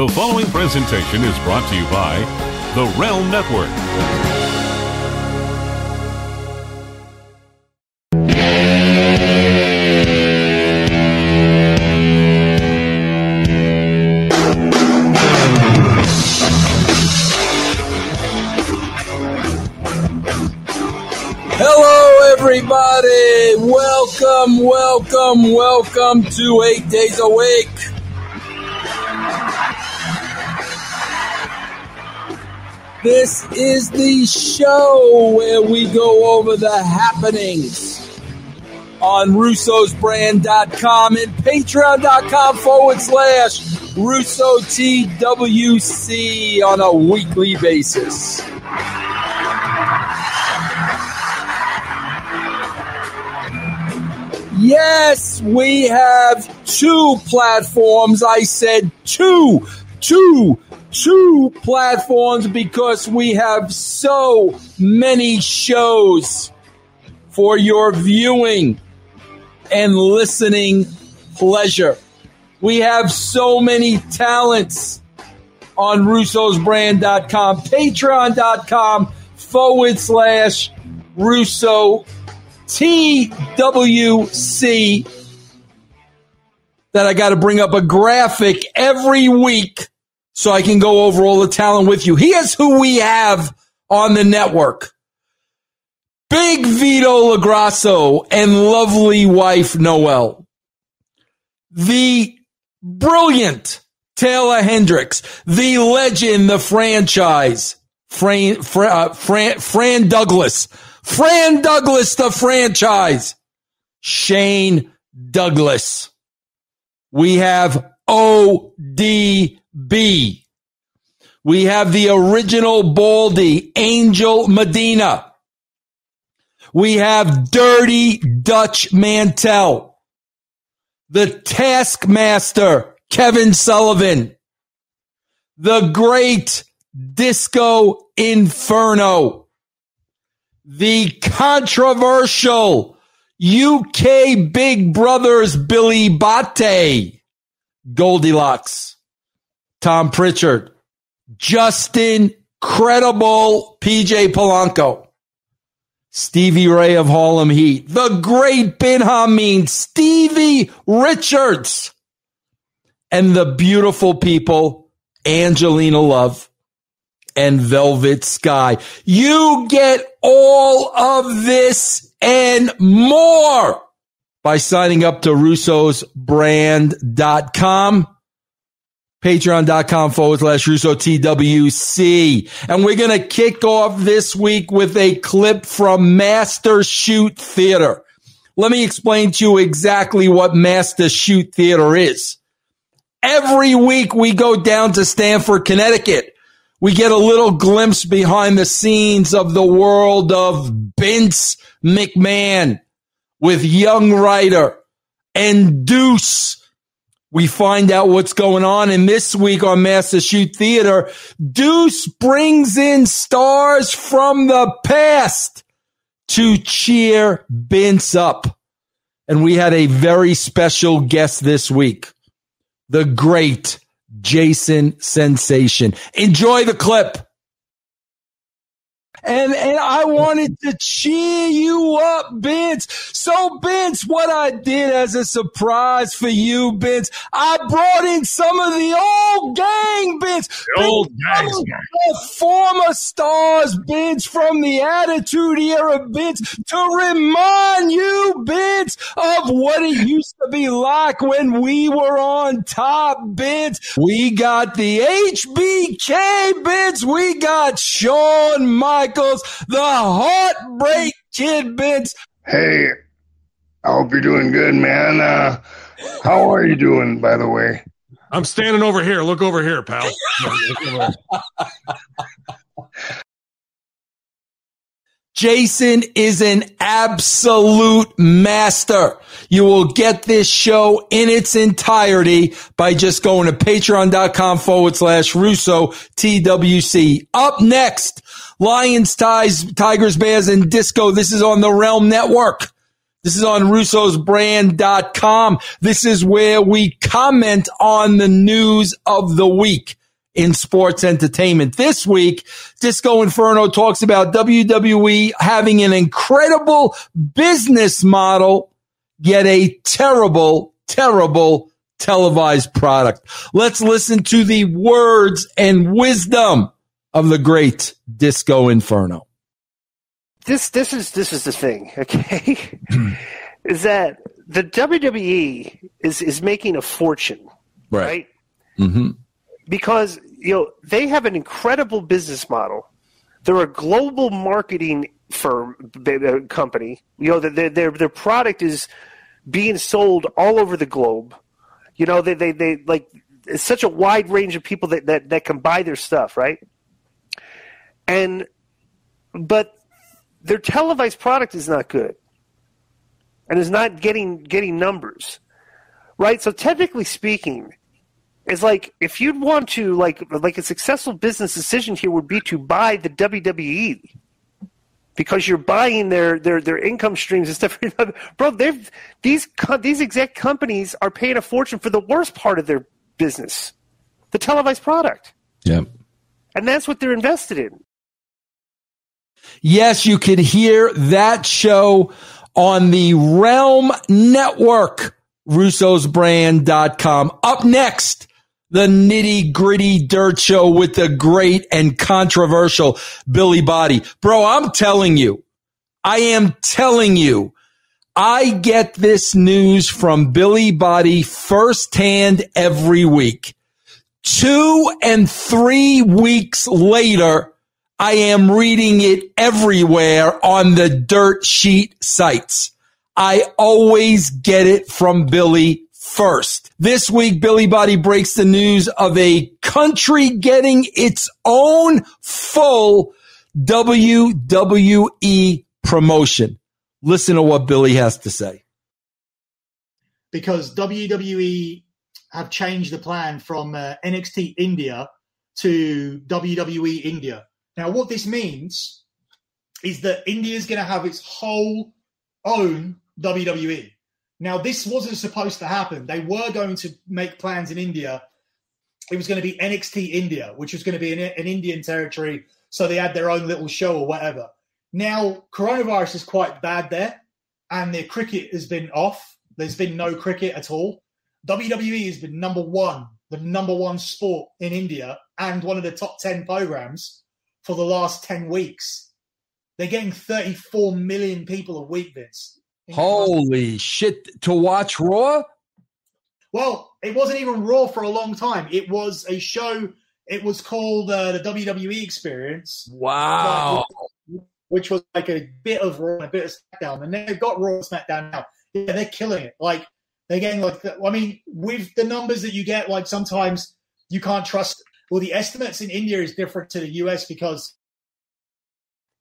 The following presentation is brought to you by The Realm Network. Hello, everybody. Welcome, welcome, welcome to Eight Days Awake. This is the show where we go over the happenings on russosbrand.com and patreon.com forward slash Russo TWC on a weekly basis. Yes, we have two platforms. I said two, two, two platforms because we have so many shows for your viewing and listening pleasure. We have so many talents on russosbrand.com, patreon.com forward slash Russo TWC that I got to bring up a graphic every week so I can go over all the talent with you. Here's who we have on the network. Big Vito LoGrasso and lovely wife Noel. The brilliant Taylor Hendricks, the legend, the franchise, Fran, Fran, uh, Fran, Fran Douglas, Fran Douglas, the franchise, Shane Douglas. We have ODB. We have the original Baldy, Angel Medina. We have Dirty Dutch Mantell, the Taskmaster, Kevin Sullivan, the great Disco Inferno, the controversial UK Big Brothers Billy Bate, Goldilocks, Tom Prichard, Justin Credible PJ Polaco, Stevie Ray of Harlem Heat, the great Ben Hameen, Stevie Richards, and the beautiful people Angelina Love and Velvet Sky. You get all of this and more by signing up to russosbrand.com, patreon.com forward slash Russo TWC. And we're going to kick off this week with a clip from Master Shoot Theater. Let me explain to you exactly what Master Shoot Theater is. Every week we go down to Stamford, Connecticut. We get a little glimpse behind the scenes of the world of Vince McMahon with Young Writer and Deuce. We find out what's going on. And this week on Master Shoot Theater, Deuce brings in stars from the past to cheer Vince up. And we had a very special guest this week, the great Jason Sensation. Enjoy the clip. And and I wanted to cheer you up, Vince. So, Vince, what I did as a surprise for you, Vince, I brought in some of the old gang, Vince. The old guys, The former stars, Vince, from the Attitude Era, Vince, to remind you, Vince, of what it used to be like when we were on top, Vince. We got the HBK, Vince. We got Shawn Michaels, the Heartbreak Kid, Vince. Hey, I hope you're doing good, man. Uh, how are you doing, by the way? I'm standing over here. Look over here, pal. Jason is an absolute master. You will get this show in its entirety by just going to patreon.com forward slash Russo TWC. Up next, Lions, Ties, Tigers, Bears, and Disco. This is on the Realm Network. This is on russosbrand.com. This is where we comment on the news of the week in sports entertainment. This week, Disco Inferno talks about WWE having an incredible business model, yet a terrible, terrible televised product. Let's listen to the words and wisdom of the great Disco Inferno. This this is this is the thing, okay? is that the WWE is is making a fortune, right? right? Mm-hmm. Because you know they have an incredible business model. They're a global marketing firm uh, company. You know their their their product is being sold all over the globe. You know they they, they like it's such a wide range of people that, that that can buy their stuff, right? And but their televised product is not good and is not getting getting numbers right so technically speaking it's like if you'd want to like like a successful business decision here would be to buy the WWE because you're buying their their their income streams and stuff. Bro, they've these these exec companies are paying a fortune for the worst part of their business, the televised product. Yeah, and that's what they're invested in. Yes, you could hear that show on the Realm Network, russosbrand.com. Up next, the nitty gritty dirt show with the great and controversial Billy Body. Bro, I'm telling you, I am telling you, I get this news from Billy Body firsthand every week. Two and three weeks later, I am reading it everywhere on the dirt sheet sites. I always get it from Billy first. This week, Billy Body breaks the news of a country getting its own full WWE promotion. Listen to what Billy has to say. Because WWE have changed the plan from uh, NXT India to WWE India. Now, what this means is that India is going to have its whole own WWE. Now, this wasn't supposed to happen. They were going to make plans in India. It was going to be NXT India, which was going to be an, an Indian territory. So they had their own little show or whatever. Now, coronavirus is quite bad there, and their cricket has been off. There's been no cricket at all. WWE has been number one, the number one sport in India, and one of the top 10 programs for the last 10 weeks. They're getting 34 million people a week, Vince. Holy shit. To watch Raw? Well, it wasn't even Raw for a long time. It was a show. It was called uh, the WWE Experience. Wow. Which was like a bit of Raw and a bit of SmackDown. And they've got Raw and SmackDown now. Yeah, they're killing it. Like, they're getting like, I mean, with the numbers that you get, like sometimes you can't trust well, the estimates in India is different to the US because.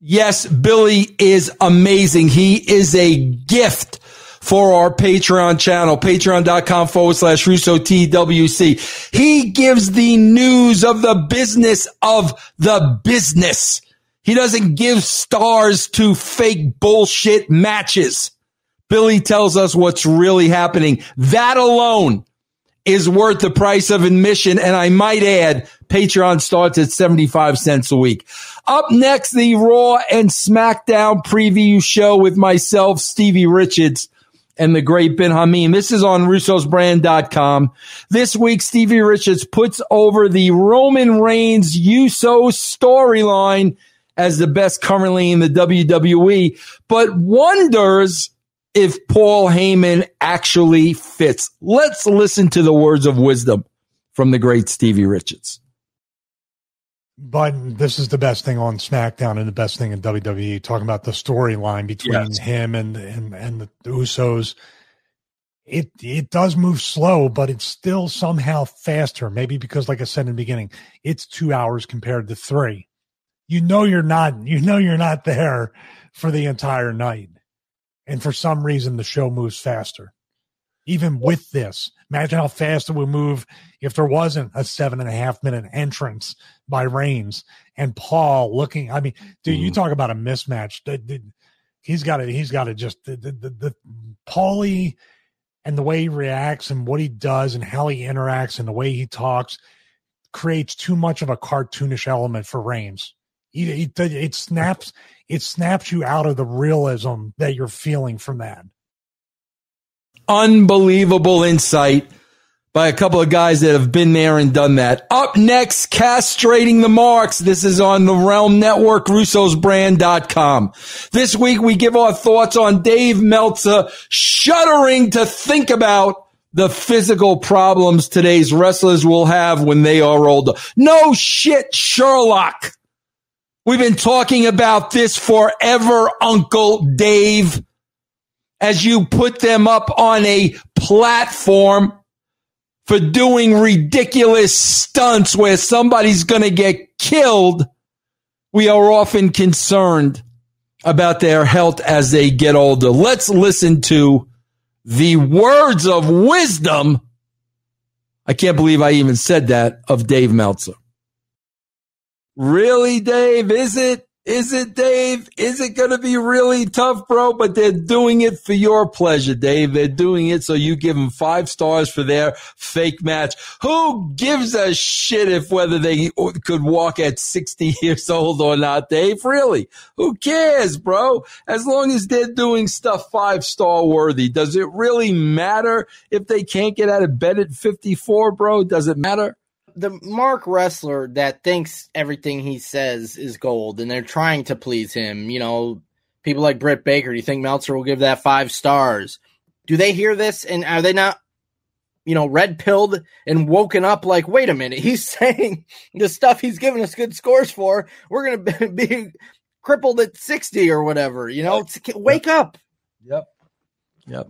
Yes, Billy is amazing. He is a gift for our Patreon channel, patreon.com forward slash Russo TWC. He gives the news of the business of the business. He doesn't give stars to fake bullshit matches. Billy tells us what's really happening. That alone is worth the price of admission. And I might add, Patreon starts at 75 cents a week. Up next, the Raw and SmackDown preview show with myself, Stevie Richards and the great Ben Hameen. This is on russosbrand.com. This week, Stevie Richards puts over the Roman Reigns Uso storyline as the best currently in the WWE, but wonders if Paul Heyman actually fits. Let's listen to the words of wisdom from the great Stevie Richards. But this is the best thing on SmackDown and the best thing in WWE. Talking about the storyline between yes. him and and and the Usos. It it does move slow, but it's still somehow faster. Maybe because, like I said in the beginning, it's two hours compared to three. You know you're not. You know you're not there for the entire night and for some reason the show moves faster. Even with this, imagine how fast it would move if there wasn't a seven and a half minute entrance by Reigns and Paul looking. I mean, dude, mm. you talk about a mismatch. he's got to he's got to just the the, the, the Paulie and the way he reacts and what he does and how he interacts and the way he talks creates too much of a cartoonish element for Reigns. It, it, it snaps it snaps you out of the realism that you're feeling from that. Unbelievable insight by a couple of guys that have been there and done that. Up next, castrating the marks. This is on the Realm Network, russosbrand.com. This week we give our thoughts on Dave Meltzer shuddering to think about the physical problems today's wrestlers will have when they are older. No shit, Sherlock. We've been talking about this forever, Uncle Dave. As you put them up on a platform for doing ridiculous stunts where somebody's going to get killed, we are often concerned about their health as they get older. Let's listen to the words of wisdom. I can't believe I even said that of Dave Meltzer. Really, Dave? Is it? Is it, Dave? Is it going to be really tough, bro? But they're doing it for your pleasure, Dave. They're doing it so you give them five stars for their fake match. Who gives a shit if whether they could walk at 60 years old or not, Dave? Really? Who cares, bro? As long as they're doing stuff five star worthy, does it really matter if they can't get out of bed at 54, bro? Does it matter? The mark wrestler that thinks everything he says is gold and they're trying to please him, you know, people like Britt Baker, do you think Meltzer will give that five stars? Do they hear this and are they not, you know, red pilled and woken up like, wait a minute, he's saying the stuff he's giving us good scores for, we're going to be crippled at 60 or whatever, you know, wake up. Yep. Yep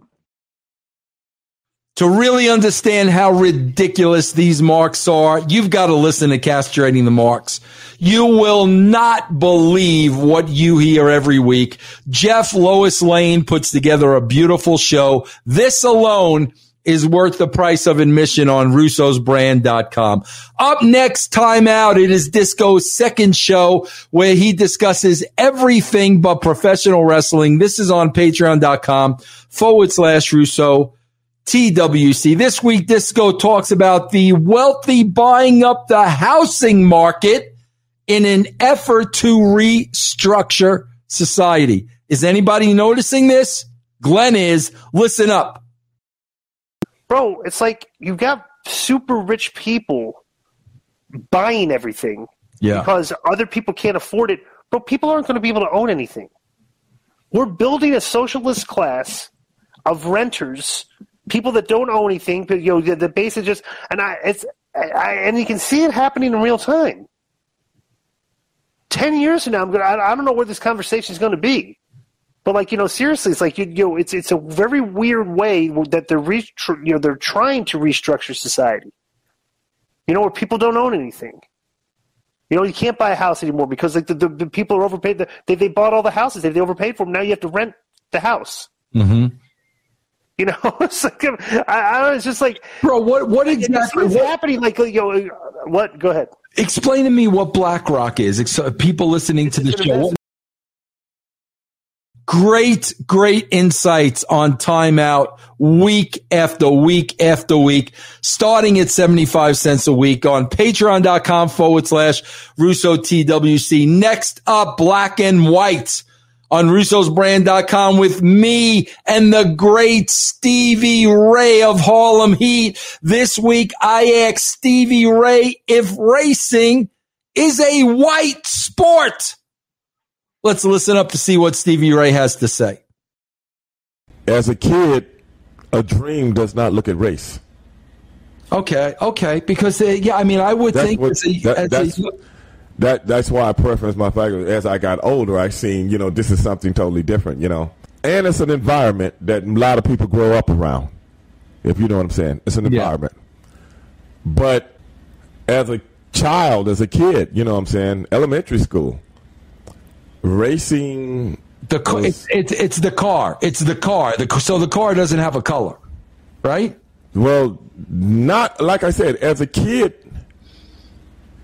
to really understand how ridiculous these marks are, you've got to listen to Castrating the Marks. You will not believe what you hear every week. Jeff Lois Lane puts together a beautiful show. This alone is worth the price of admission on russosbrand.com. Up next, time out. It is Disco's second show where he discusses everything but professional wrestling. This is on patreon.com forward slash Russo. TWC. This week, Disco talks about the wealthy buying up the housing market in an effort to restructure society. Is anybody noticing this? Glenn is. Listen up. Bro, it's like you've got super rich people buying everything yeah. because other people can't afford it. But people aren't going to be able to own anything. We're building a socialist class of renters people that don't own anything, but you know the, the base is just and I it's I, and you can see it happening in real time. Ten years from now, I'm gonna I, I don't know where this conversation is going to be, but like you know seriously, it's like you, you know it's it's a very weird way that they're re- you know they're trying to restructure society. You know where people don't own anything. You know, you can't buy a house anymore because like the, the, the people are overpaid. The, They, they bought all the houses. They, they overpaid for them. Now you have to rent the house. Mm-hmm. You know, it's like I, I was just like, bro, what what exactly what's happening? Like, you know, what? Go ahead. Explain to me what BlackRock is. Uh, people listening to the show. Great, great insights on timeout week after week after week, starting at 75 cents a week on patreon.com forward slash Russo TWC. Next up, black and white on russosbrand.com with me and the great Stevie Ray of Harlem Heat. This week, I asked Stevie Ray if racing is a white sport. Let's listen up to see what Stevie Ray has to say. As a kid, a dream does not look at race. Okay, okay, because uh, yeah, I mean, I would that's think what, as a, that, as a, that that's why I preference my faculty. As I got older, I seen you know this is something totally different. You know, and it's an environment that a lot of people grow up around. If you know what I'm saying, it's an environment. Yeah. But as a child, as a kid, you know what I'm saying, elementary school, racing. The was, it's, it's it's the car. It's the car. The, so the car doesn't have a color, right? Well, not like I said. As a kid,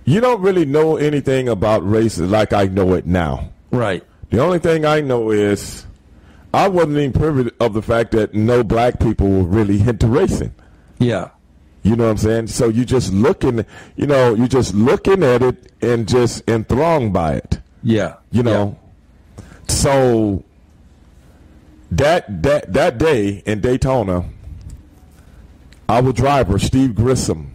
you don't really know anything about races like I know it now. Right. The only thing I know is I wasn't even privy of the fact that no black people were really into racing. Yeah. You know what I'm saying? So you just looking, you know, you just looking at it and just enthralled by it. Yeah. You know. Yeah. So that that that day in Daytona, our driver Steve Grissom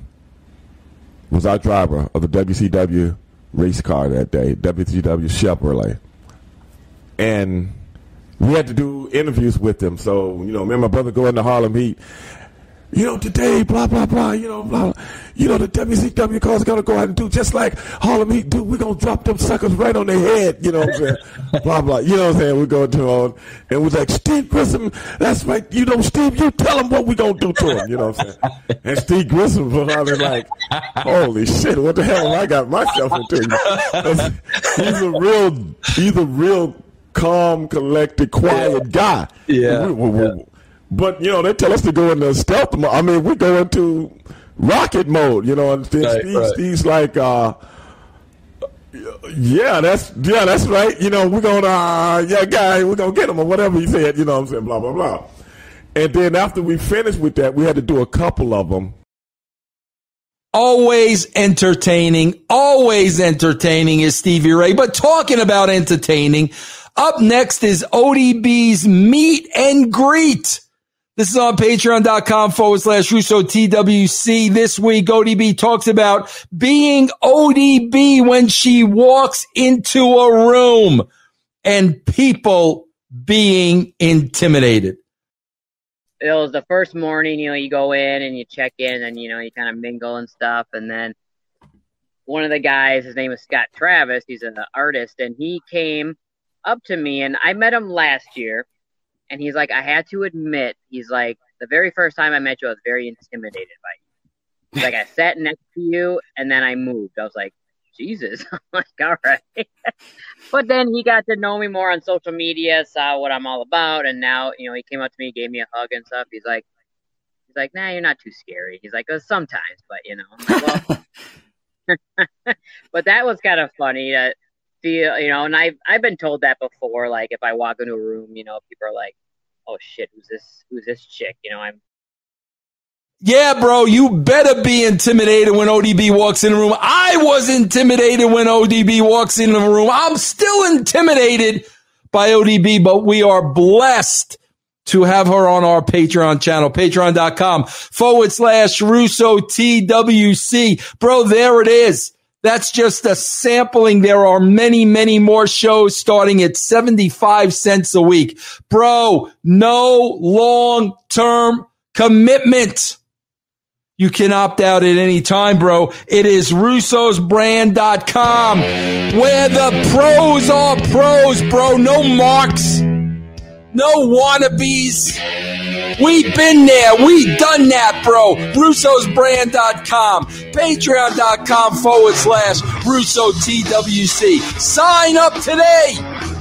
was our driver of the WCW race car that day, WCW Chevrolet, and we had to do interviews with him. So you know, me and my brother go into Harlem Heat, you know, today, blah, blah, blah, you know, blah, you know, the WCW cars going to go out and do just like Harlem Heat do. We're going to drop them suckers right on their head, you know what I'm saying? blah, blah, you know what I'm saying? We're going to on, and we're like, Steve Grissom, that's right, you know, Steve, you tell them what we're going to do to him, you know what I'm saying? And Steve Grissom was probably like, holy shit, what the hell have I got myself into? he's a real, he's a real calm, collected, quiet guy. Yeah. We, we, yeah. But you know, they tell us to go into stealth mode. I mean, we go into rocket mode. You know, and Steve, right, right. Steve's like, uh, yeah, that's yeah, that's right. You know, we're gonna uh, yeah, guy, we're gonna get him or whatever he said. You know, what I'm saying blah blah blah. And then after we finished with that, we had to do a couple of them. Always entertaining, always entertaining is Stevie Ray. But talking about entertaining, up next is ODB's meet and greet. This is on patreon.com forward slash Russo TWC. This week, ODB talks about being ODB when she walks into a room and people being intimidated. It was the first morning, you know, you go in and you check in and, you know, you kind of mingle and stuff. And then one of the guys, his name is Scott Travis, he's an artist, and he came up to me and I met him last year and he's like, I had to admit, he's like, the very first time I met you, I was very intimidated by you. He's like, I sat next to you and then I moved. I was like, Jesus. I'm like, all right. but then he got to know me more on social media, saw what I'm all about, and now, you know, he came up to me, gave me a hug and stuff. He's like, he's like, nah, you're not too scary. He's like, oh, sometimes, but you know, well, but that was kind of funny. Uh, feel, you know, and I've I've been told that before. Like if I walk into a room, you know, people are like, "Oh shit, who's this? Who's this chick?" You know, I'm. Yeah, bro, you better be intimidated when ODB walks in the room. I was intimidated when ODB walks in the room. I'm still intimidated by ODB, but we are blessed to have her on our Patreon channel, patreon.com forward slash Russo TWC. Bro, there it is. That's just a sampling. There are many, many more shows starting at 75 cents a week. Bro, no long term commitment. You can opt out at any time, bro. It is russosbrand.com where the pros are pros, bro. No marks, no wannabes. We've been there. We done that, bro. Russo'sBrand.com. Patreon.com forward slash Russo TWC. Sign up today.